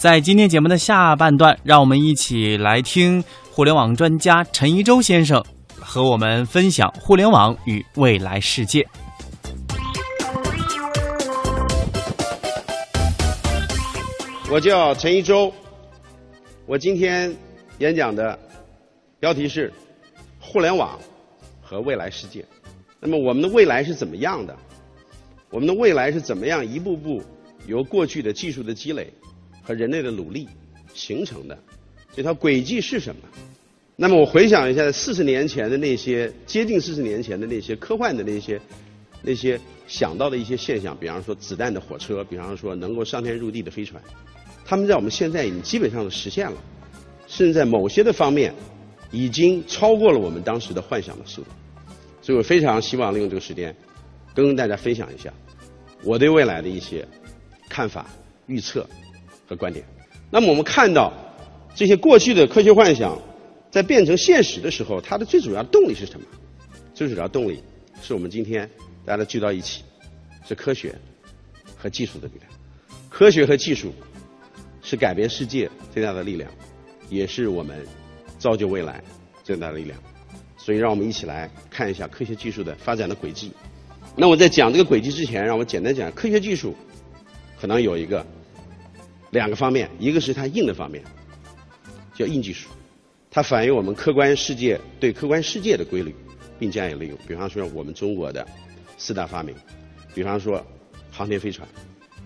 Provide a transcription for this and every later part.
在今天节目的下半段，让我们一起来听互联网专家陈一舟先生和我们分享互联网与未来世界。我叫陈一舟，我今天演讲的标题是“互联网和未来世界”。那么我们的未来是怎么样的？我们的未来是怎么样一步步由过去的技术的积累和人类的努力形成的？这条轨迹是什么？那么我回想一下，四十年前的那些接近四十年前的那些科幻的那些那些想到的一些现象，比方说子弹的火车，比方说能够上天入地的飞船，他们在我们现在已经基本上实现了，甚至在某些的方面已经超过了我们当时的幻想的速度。所以我非常希望利用这个时间，跟大家分享一下我对未来的一些看法、预测和观点。那么我们看到这些过去的科学幻想在变成现实的时候，它的最主要动力是什么？最主要动力是我们今天大家聚到一起，是科学和技术的力量。科学和技术是改变世界最大的力量，也是我们造就未来最大的力量。所以，让我们一起来看一下科学技术的发展的轨迹。那我在讲这个轨迹之前，让我简单讲科学技术可能有一个两个方面，一个是它硬的方面，叫硬技术，它反映我们客观世界对客观世界的规律并加以利用。比方说，我们中国的四大发明，比方说航天飞船，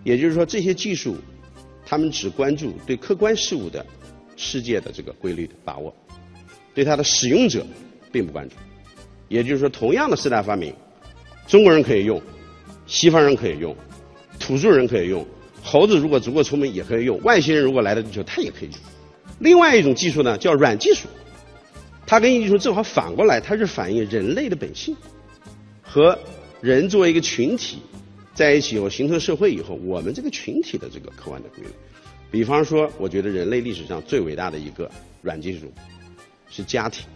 也就是说这些技术，他们只关注对客观事物的世界的这个规律的把握，对它的使用者。并不关注，也就是说，同样的四大发明，中国人可以用，西方人可以用，土著人可以用，猴子如果足够聪明也可以用，外星人如果来到地球它也可以用。另外一种技术呢，叫软技术，它跟硬技术正好反过来，它是反映人类的本性和人作为一个群体在一起以后形成社会以后，我们这个群体的这个客观的规律。比方说，我觉得人类历史上最伟大的一个软技术是家庭。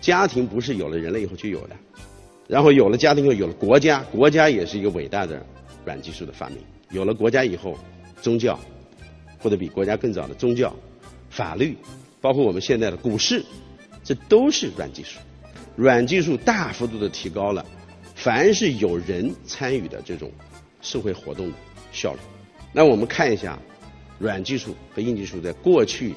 家庭不是有了人类以后就有的，然后有了家庭以后有了国家，国家也是一个伟大的软技术的发明。有了国家以后，宗教或者比国家更早的宗教、法律，包括我们现在的股市，这都是软技术。软技术大幅度的提高了凡是有人参与的这种社会活动的效率。那我们看一下软技术和硬技术在过去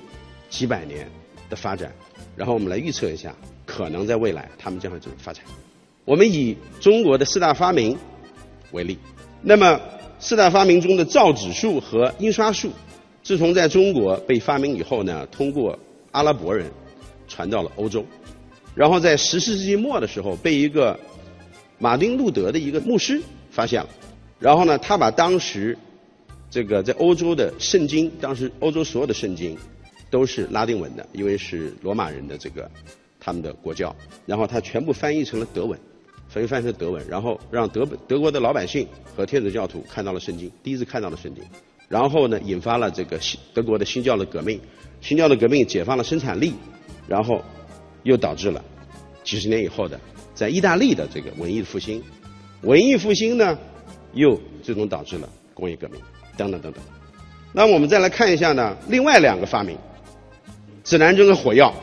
几百年的发展，然后我们来预测一下。可能在未来，他们将会怎么发展？我们以中国的四大发明为例，那么四大发明中的造纸术和印刷术，自从在中国被发明以后呢，通过阿拉伯人传到了欧洲，然后在十四世纪末的时候，被一个马丁路德的一个牧师发现了，然后呢，他把当时这个在欧洲的圣经，当时欧洲所有的圣经都是拉丁文的，因为是罗马人的这个。他们的国教，然后他全部翻译成了德文，翻译翻成德文，然后让德德国的老百姓和天主教徒看到了圣经，第一次看到了圣经，然后呢，引发了这个新德国的新教的革命，新教的革命解放了生产力，然后又导致了几十年以后的在意大利的这个文艺复兴，文艺复兴呢，又最终导致了工业革命，等等等等。那我们再来看一下呢，另外两个发明，指南针和火药。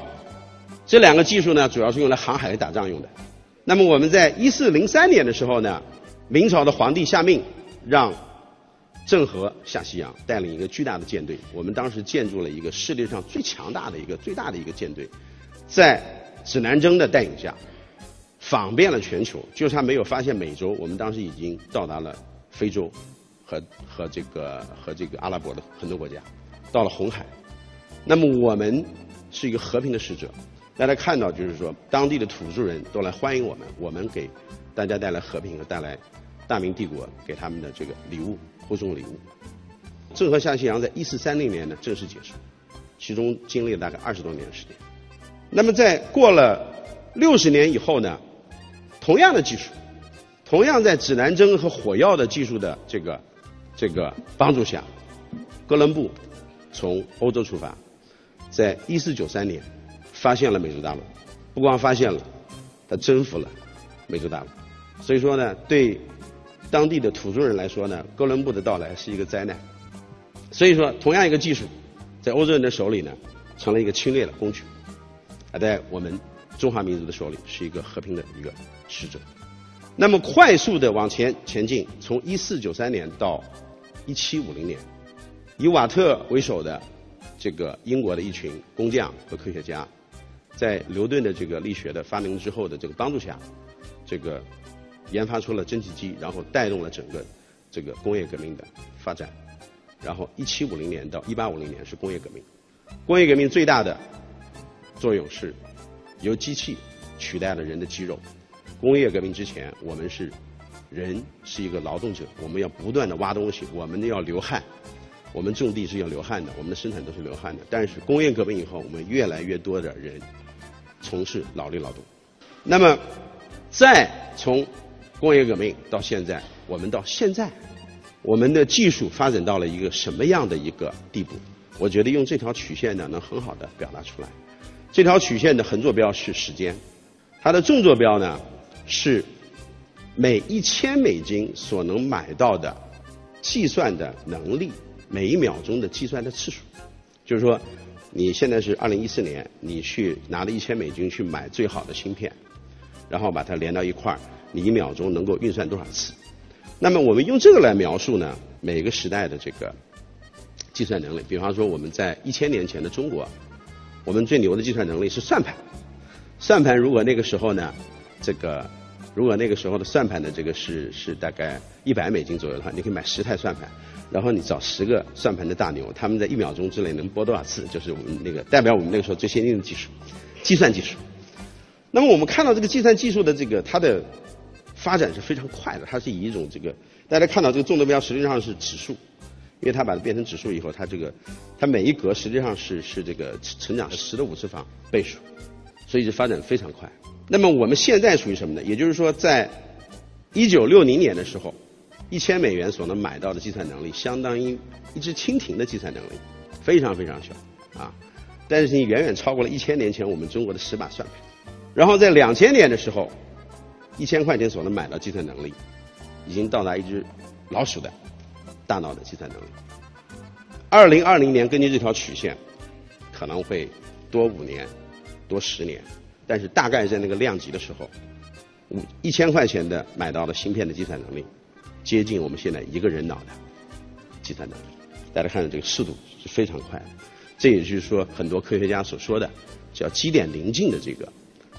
这两个技术呢，主要是用来航海和打仗用的。那么我们在一四零三年的时候呢，明朝的皇帝下命让郑和下西洋，带领一个巨大的舰队。我们当时建筑了一个世界上最强大的一个最大的一个舰队，在指南针的带领下，访遍了全球，就差没有发现美洲。我们当时已经到达了非洲和和这个和这个阿拉伯的很多国家，到了红海。那么我们是一个和平的使者。大家看到，就是说，当地的土著人都来欢迎我们，我们给大家带来和平和带来大明帝国给他们的这个礼物，护送礼物。郑和下西洋在一四三零年呢正式结束，其中经历了大概二十多年的时间。那么在过了六十年以后呢，同样的技术，同样在指南针和火药的技术的这个这个帮助下，哥伦布从欧洲出发，在一四九三年。发现了美洲大陆，不光发现了，他征服了美洲大陆。所以说呢，对当地的土著人来说呢，哥伦布的到来是一个灾难，所以说，同样一个技术，在欧洲人的手里呢，成了一个侵略的工具；而在我们中华民族的手里，是一个和平的一个使者。那么，快速的往前前进，从一四九三年到一七五零年，以瓦特为首的这个英国的一群工匠和科学家，在牛顿的这个力学的发明之后的这个帮助下，这个研发出了蒸汽机，然后带动了整个这个工业革命的发展。然后，一七五零年到一八五零年是工业革命。工业革命最大的作用是由机器取代了人的肌肉。工业革命之前，我们是人是一个劳动者，我们要不断的挖东西，我们要流汗，我们种地是要流汗的，我们的生产都是流汗的。但是工业革命以后，我们越来越多的人从事脑力劳动。那么，再从工业革命到现在，我们到现在。我们的技术发展到了一个什么样的一个地步？我觉得用这条曲线呢，能很好的表达出来。这条曲线的横坐标是时间，它的纵坐标呢是每一千美金所能买到的计算的能力，每一秒钟的计算的次数。就是说，你现在是二零一四年，你去拿了一千美金去买最好的芯片，然后把它连到一块儿，你一秒钟能够运算多少次？那么我们用这个来描述呢，每个时代的这个计算能力。比方说，我们在一千年前的中国，我们最牛的计算能力是算盘。算盘如果那个时候呢，这个如果那个时候的算盘的这个是是大概一百美金左右的话，你可以买十台算盘，然后你找十个算盘的大牛，他们在一秒钟之内能拨多少次，就是我们那个代表我们那个时候最先进的技术，计算技术。那么我们看到这个计算技术的这个它的。发展是非常快的，它是以一种这个，大家看到这个纵坐标实际上是指数，因为它把它变成指数以后，它这个它每一格实际上是是这个成长十的五次方倍数，所以就发展非常快。那么我们现在属于什么呢？也就是说，在一九六零年的时候，一千美元所能买到的计算能力，相当于一只蜻蜓的计算能力，非常非常小啊，但是你远远超过了一千年前我们中国的十把算盘。然后在两千年的时候。一千块钱所能买到计算能力，已经到达一只老鼠的大脑的计算能力。二零二零年根据这条曲线，可能会多五年，多十年，但是大概在那个量级的时候，五一千块钱的买到了芯片的计算能力，接近我们现在一个人脑的计算能力。大家看到这个速度是非常快的，这也就是说很多科学家所说的叫基点临近的这个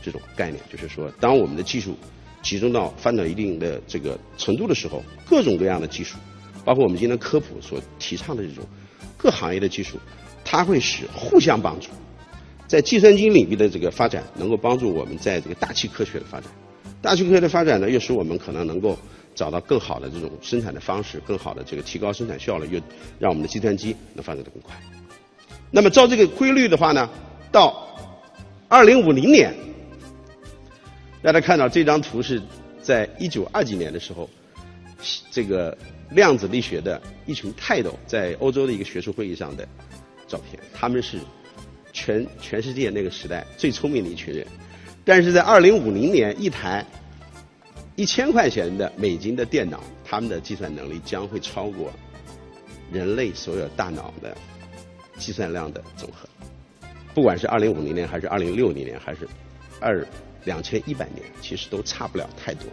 这种概念，就是说当我们的技术集中到发展一定的这个程度的时候，各种各样的技术，包括我们今天科普所提倡的这种各行业的技术，它会使互相帮助，在计算机领域的这个发展，能够帮助我们在这个大气科学的发展。大气科学的发展呢，又使我们可能能够找到更好的这种生产的方式，更好的这个提高生产效率，又让我们的计算机能发展的更快。那么照这个规律的话呢，到二零五零年。大家看到这张图是在一九二几年的时候，这个量子力学的一群泰斗在欧洲的一个学术会议上的照片。他们是全全世界那个时代最聪明的一群人，但是在二零五零年，一台一千块钱的美金的电脑，他们的计算能力将会超过人类所有大脑的计算量的总和。不管是二零五零年，还是二零六零年，还是二。两千一百年其实都差不了太多，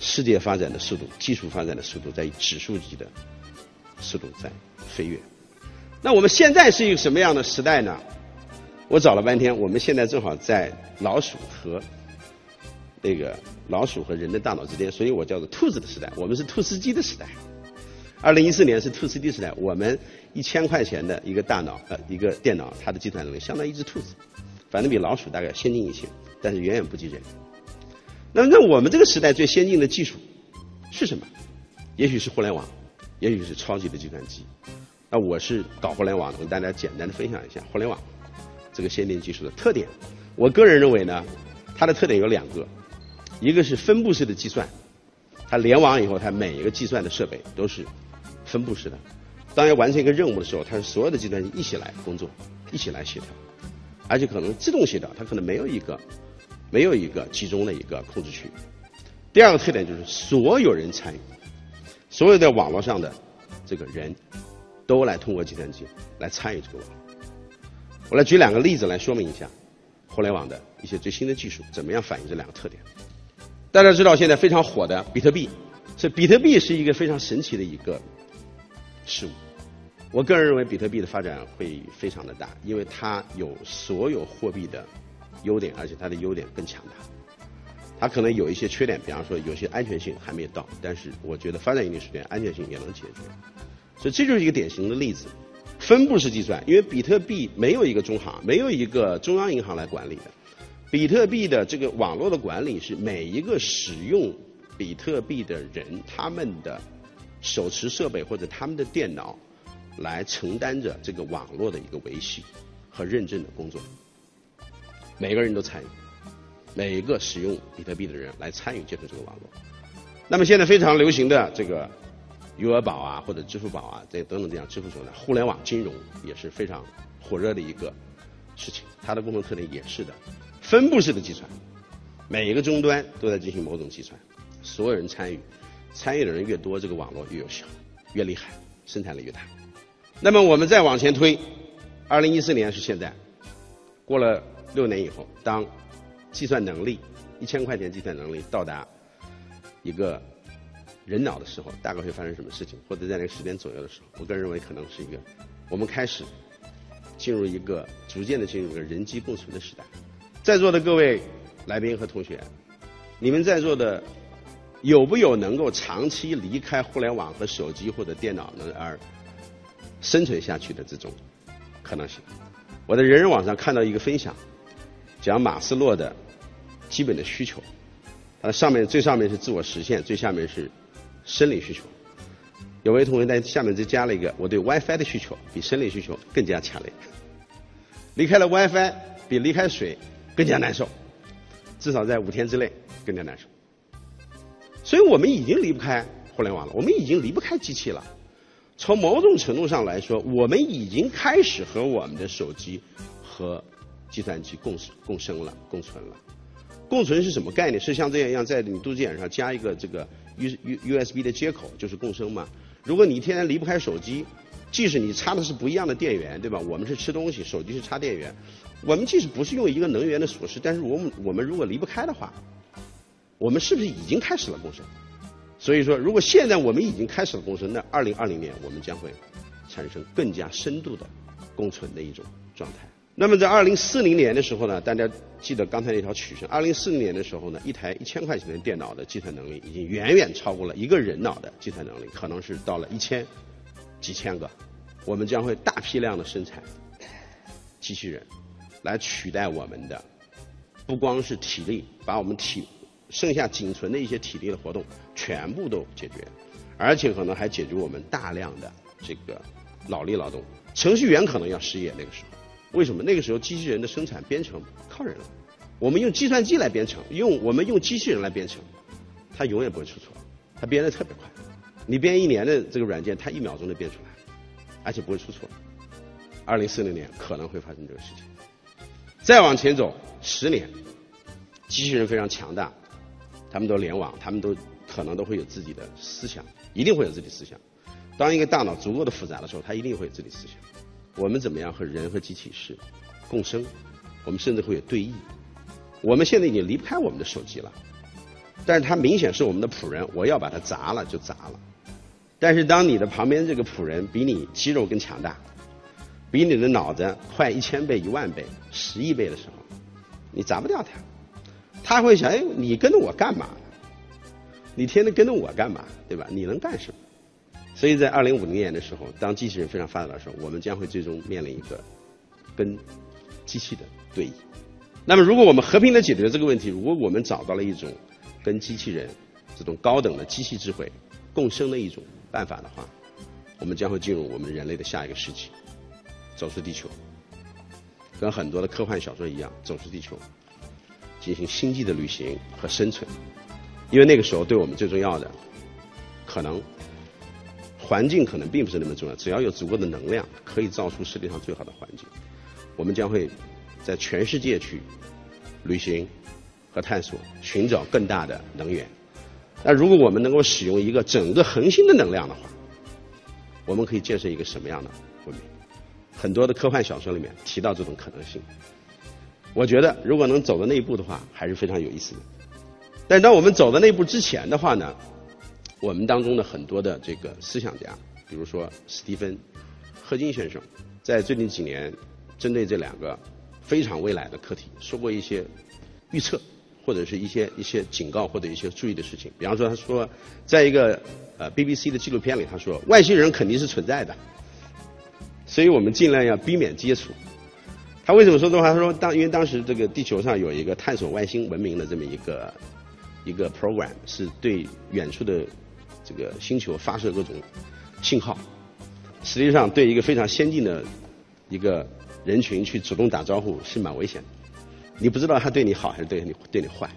世界发展的速度、技术发展的速度在以指数级的速度在飞跃。那我们现在是一个什么样的时代呢？我找了半天，我们现在正好在老鼠和那个老鼠和人的大脑之间，所以我叫做兔子的时代。我们是兔斯基的时代。二零一四年是兔斯基时代，我们一千块钱的一个大脑呃一个电脑，它的计算能力相当于一只兔子，反正比老鼠大概先进一些。但是远远不及人。那那我们这个时代最先进的技术是什么？也许是互联网，也许是超级的计算机。那我是搞互联网的，我跟大家简单的分享一下互联网这个先进技术的特点。我个人认为呢，它的特点有两个，一个是分布式的计算，它联网以后，它每一个计算的设备都是分布式的。当要完成一个任务的时候，它是所有的计算机一起来工作，一起来协调。而且可能自动协调，它可能没有一个没有一个集中的一个控制区。第二个特点就是所有人参与，所有在网络上的这个人都来通过计算机来参与这个网络。我来举两个例子来说明一下互联网的一些最新的技术怎么样反映这两个特点。大家知道现在非常火的比特币，这比特币是一个非常神奇的一个事物。我个人认为比特币的发展会非常的大，因为它有所有货币的优点，而且它的优点更强大。它可能有一些缺点，比方说有些安全性还没有到，但是我觉得发展一定时间，安全性也能解决。所以这就是一个典型的例子。分布式计算，因为比特币没有一个中行，没有一个中央银行来管理的。比特币的这个网络的管理是每一个使用比特币的人，他们的手持设备或者他们的电脑来承担着这个网络的一个维系和认证的工作。每个人都参与，每一个使用比特币的人来参与建设这个网络。那么现在非常流行的这个。余额宝啊，或者支付宝啊，这等等这样支付手段，互联网金融也是非常火热的一个事情。它的共同特点也是的，分布式的计算，每一个终端都在进行某种计算，所有人参与，参与的人越多，这个网络越有效，越厉害，生产力越大。那么我们再往前推，二零一四年是现在，过了六年以后，当计算能力一千块钱计算能力到达一个。人脑的时候，大概会发生什么事情？或者在那个时间左右的时候，我个人认为可能是一个，我们开始进入一个逐渐的进入一个人机共存的时代。在座的各位来宾和同学，你们在座的有不有能够长期离开互联网和手机或者电脑呢而生存下去的这种可能性？我在人人网上看到一个分享，讲马斯洛的基本的需求，它上面最上面是自我实现，最下面是。生理需求，有位同学在下面再加了一个，我对 WiFi 的需求比生理需求更加强烈。离开了 WiFi，比离开水更加难受，至少在五天之内更加难受。所以我们已经离不开互联网了，我们已经离不开机器了。从某种程度上来说，我们已经开始和我们的手机和计算机共共生了、共存了。共存是什么概念？是像这样一样，在你肚脐眼上加一个这个 U U U S B 的接口，就是共生嘛？如果你天天离不开手机，即使你插的是不一样的电源，对吧？我们是吃东西，手机是插电源。我们即使不是用一个能源的锁匙，但是我们我们如果离不开的话，我们是不是已经开始了共生？所以说，如果现在我们已经开始了共生，那二零二零年我们将会产生更加深度的共存的一种状态。那么在二零四零年的时候呢，大家记得刚才那条曲线。二零四零年的时候呢，一台一千块钱的电脑的计算能力已经远远超过了一个人脑的计算能力，可能是到了一千几千个。我们将会大批量的生产机器人，来取代我们的不光是体力，把我们体剩下仅存的一些体力的活动全部都解决，而且可能还解决我们大量的这个脑力劳动。程序员可能要失业那个时候。为什么那个时候机器人的生产编程靠人了？我们用计算机来编程，用我们用机器人来编程，它永远不会出错，它编的特别快。你编一年的这个软件，它一秒钟就编出来，而且不会出错。二零四零年可能会发生这个事情。再往前走十年，机器人非常强大，他们都联网，他们都可能都会有自己的思想，一定会有自己思想。当一个大脑足够的复杂的时候，它一定会有自己思想。我们怎么样和人和机器是共生？我们甚至会有对弈。我们现在已经离不开我们的手机了，但是它明显是我们的仆人，我要把它砸了就砸了。但是当你的旁边这个仆人比你肌肉更强大，比你的脑子快一千倍、一万倍、十亿倍的时候，你砸不掉它。他会想：哎，你跟着我干嘛？你天天跟着我干嘛？对吧？你能干什么？所以在二零五零年的时候，当机器人非常发达的时候，我们将会最终面临一个跟机器的对弈。那么，如果我们和平的解决这个问题，如果我们找到了一种跟机器人这种高等的机器智慧共生的一种办法的话，我们将会进入我们人类的下一个世纪，走出地球，跟很多的科幻小说一样，走出地球，进行星际的旅行和生存。因为那个时候，对我们最重要的可能。环境可能并不是那么重要，只要有足够的能量，可以造出世界上最好的环境。我们将会在全世界去旅行和探索，寻找更大的能源。那如果我们能够使用一个整个恒星的能量的话，我们可以建设一个什么样的文明？很多的科幻小说里面提到这种可能性。我觉得，如果能走到那一步的话，还是非常有意思的。但当我们走到那一步之前的话呢，我们当中的很多的这个思想家，比如说史蒂芬·赫金先生，在最近几年针对这两个非常未来的课题，说过一些预测，或者是一些一些警告或者一些注意的事情。比方说，他说，在一个呃 BBC 的纪录片里，他说外星人肯定是存在的，所以我们尽量要避免接触。他为什么说这话？他说当因为当时这个地球上有一个探索外星文明的这么一个。一个 program 是对远处的这个星球发射各种信号，实际上对一个非常先进的一个人群去主动打招呼是蛮危险的。你不知道他对你好还是对你对你坏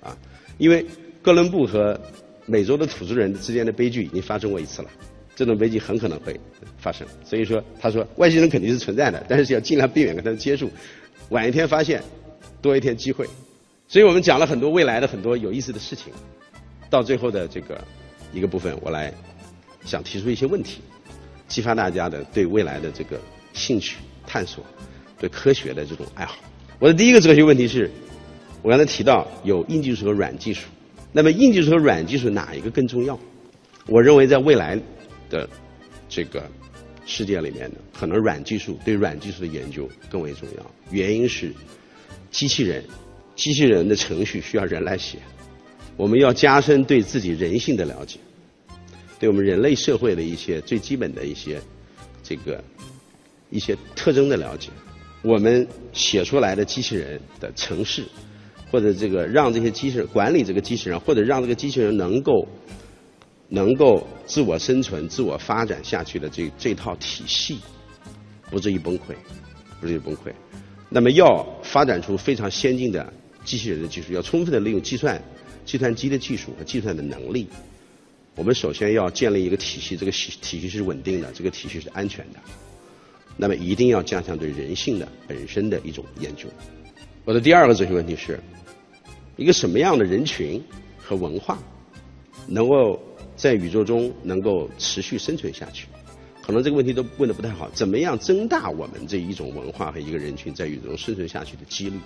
啊？因为哥伦布和美洲的土著人之间的悲剧已经发生过一次了，这种悲剧很可能会发生。所以说，他说外星人肯定是存在的，但是要尽量避免跟他们接触，晚一天发现，多一天机会。所以我们讲了很多未来的很多有意思的事情，到最后的这个一个部分，我来想提出一些问题，激发大家的对未来的这个兴趣、探索，对科学的这种爱好。我的第一个哲学问题是，我刚才提到有硬技术和软技术，那么硬技术和软技术哪一个更重要？我认为在未来的这个世界里面呢，可能软技术对软技术的研究更为重要。原因是机器人。机器人的程序需要人来写，我们要加深对自己人性的了解，对我们人类社会的一些最基本的一些这个一些特征的了解。我们写出来的机器人的程式，或者这个让这些机器人管理这个机器人，或者让这个机器人能够能够自我生存、自我发展下去的这这套体系，不至于崩溃，不至于崩溃。那么要发展出非常先进的。机器人的技术要充分的利用计算、计算机的技术和计算的能力。我们首先要建立一个体系，这个体体系是稳定的，这个体系是安全的。那么一定要加强对人性的本身的一种研究。我的第二个哲学问题是：一个什么样的人群和文化能够在宇宙中能够持续生存下去？可能这个问题都问的不太好。怎么样增大我们这一种文化和一个人群在宇宙中生存下去的几率？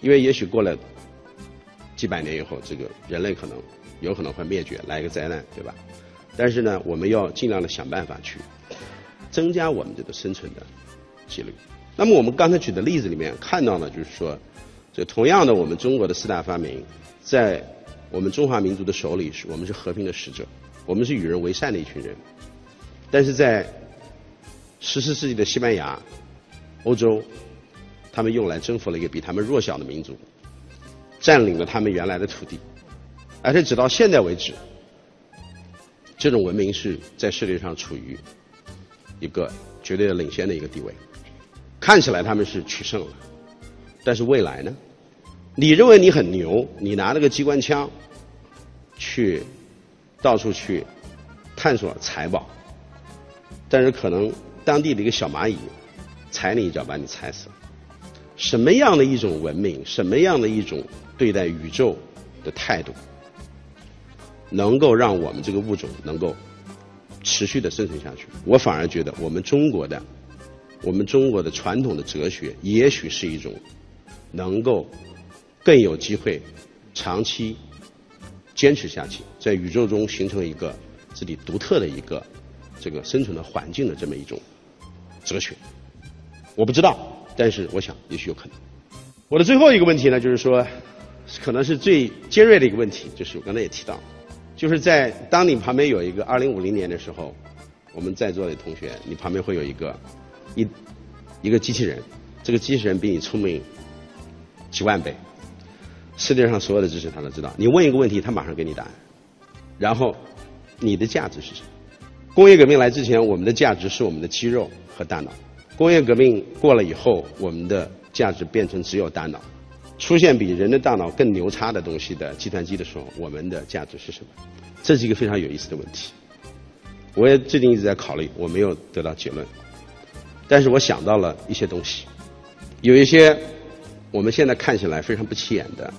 因为也许过了几百年以后，这个人类可能有可能会灭绝，来一个灾难，对吧？但是呢，我们要尽量的想办法去增加我们这个生存的几率。那么我们刚才举的例子里面看到呢，就是说，这同样的，我们中国的四大发明，在我们中华民族的手里是我们是和平的使者，我们是与人为善的一群人。但是在十四世纪的西班牙、欧洲。他们用来征服了一个比他们弱小的民族，占领了他们原来的土地，而且直到现在为止，这种文明是在世界上处于一个绝对的领先的一个地位。看起来他们是取胜了，但是未来呢？你认为你很牛，你拿了个机关枪去到处去探索财宝，但是可能当地的一个小蚂蚁踩你一脚，把你踩死。什么样的一种文明，什么样的一种对待宇宙的态度，能够让我们这个物种能够持续的生存下去？我反而觉得，我们中国的，我们中国的传统的哲学，也许是一种能够更有机会长期坚持下去，在宇宙中形成一个自己独特的一个这个生存的环境的这么一种哲学。我不知道。但是我想，也许有可能。我的最后一个问题呢，就是说，可能是最尖锐的一个问题，就是我刚才也提到，就是在当你旁边有一个二零五零年的时候，我们在座的同学，你旁边会有一个一一个机器人，这个机器人比你聪明几万倍，世界上所有的知识他都知道。你问一个问题，他马上给你答案。然后，你的价值是什么？工业革命来之前，我们的价值是我们的肌肉和大脑。工业革命过了以后，我们的价值变成只有大脑。出现比人的大脑更牛叉的东西的计算机的时候，我们的价值是什么？这是一个非常有意思的问题。我也最近一直在考虑，我没有得到结论。但是我想到了一些东西，有一些我们现在看起来非常不起眼的，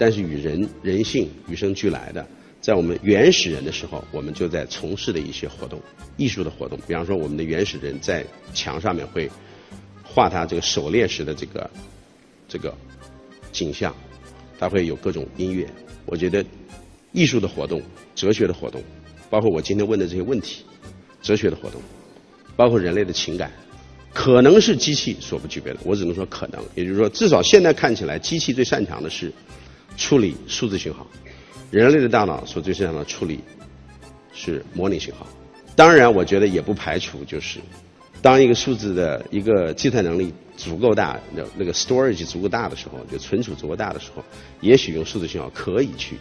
但是与人人性与生俱来的，在我们原始人的时候，我们就在从事的一些活动，艺术的活动。比方说，我们的原始人在墙上面会画他这个狩猎时的这个这个景象，他会有各种音乐。我觉得艺术的活动、哲学的活动，包括我今天问的这些问题，哲学的活动，包括人类的情感。可能是机器所不具备的，我只能说可能。也就是说，至少现在看起来，机器最擅长的是处理数字信号，人类的大脑所最擅长的处理是模拟信号。当然，我觉得也不排除，就是当一个数字的一个计算能力足够大，那那个 storage 足够大的时候，就存储足够大的时候，也许用数字信号可以去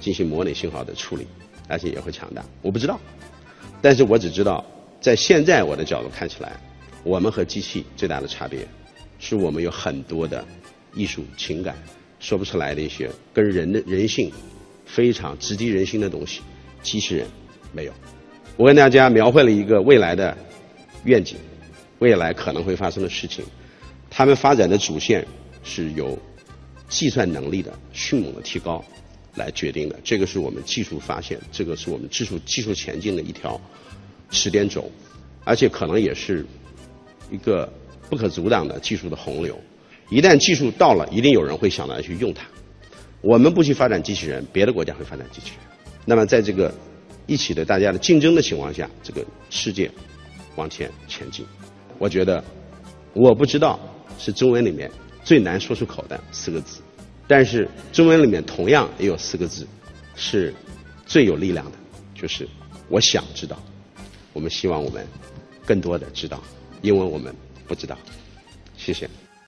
进行模拟信号的处理，而且也会强大。我不知道，但是我只知道，在现在我的角度看起来。我们和机器最大的差别，是我们有很多的艺术情感说不出来的一些跟人的人性非常直击人心的东西，机器人没有。我跟大家描绘了一个未来的愿景，未来可能会发生的事情，他们发展的主线是由计算能力的迅猛的提高来决定的。这个是我们技术发现，这个是我们技术技术前进的一条时间轴，而且可能也是。一个不可阻挡的技术的洪流，一旦技术到了，一定有人会想到去用它。我们不去发展机器人，别的国家会发展机器人。那么，在这个一起的大家的竞争的情况下，这个世界往前前进。我觉得，我不知道是中文里面最难说出口的四个字，但是中文里面同样也有四个字是最有力量的，就是我想知道。我们希望我们更多的知道。因为我们不知道，谢谢。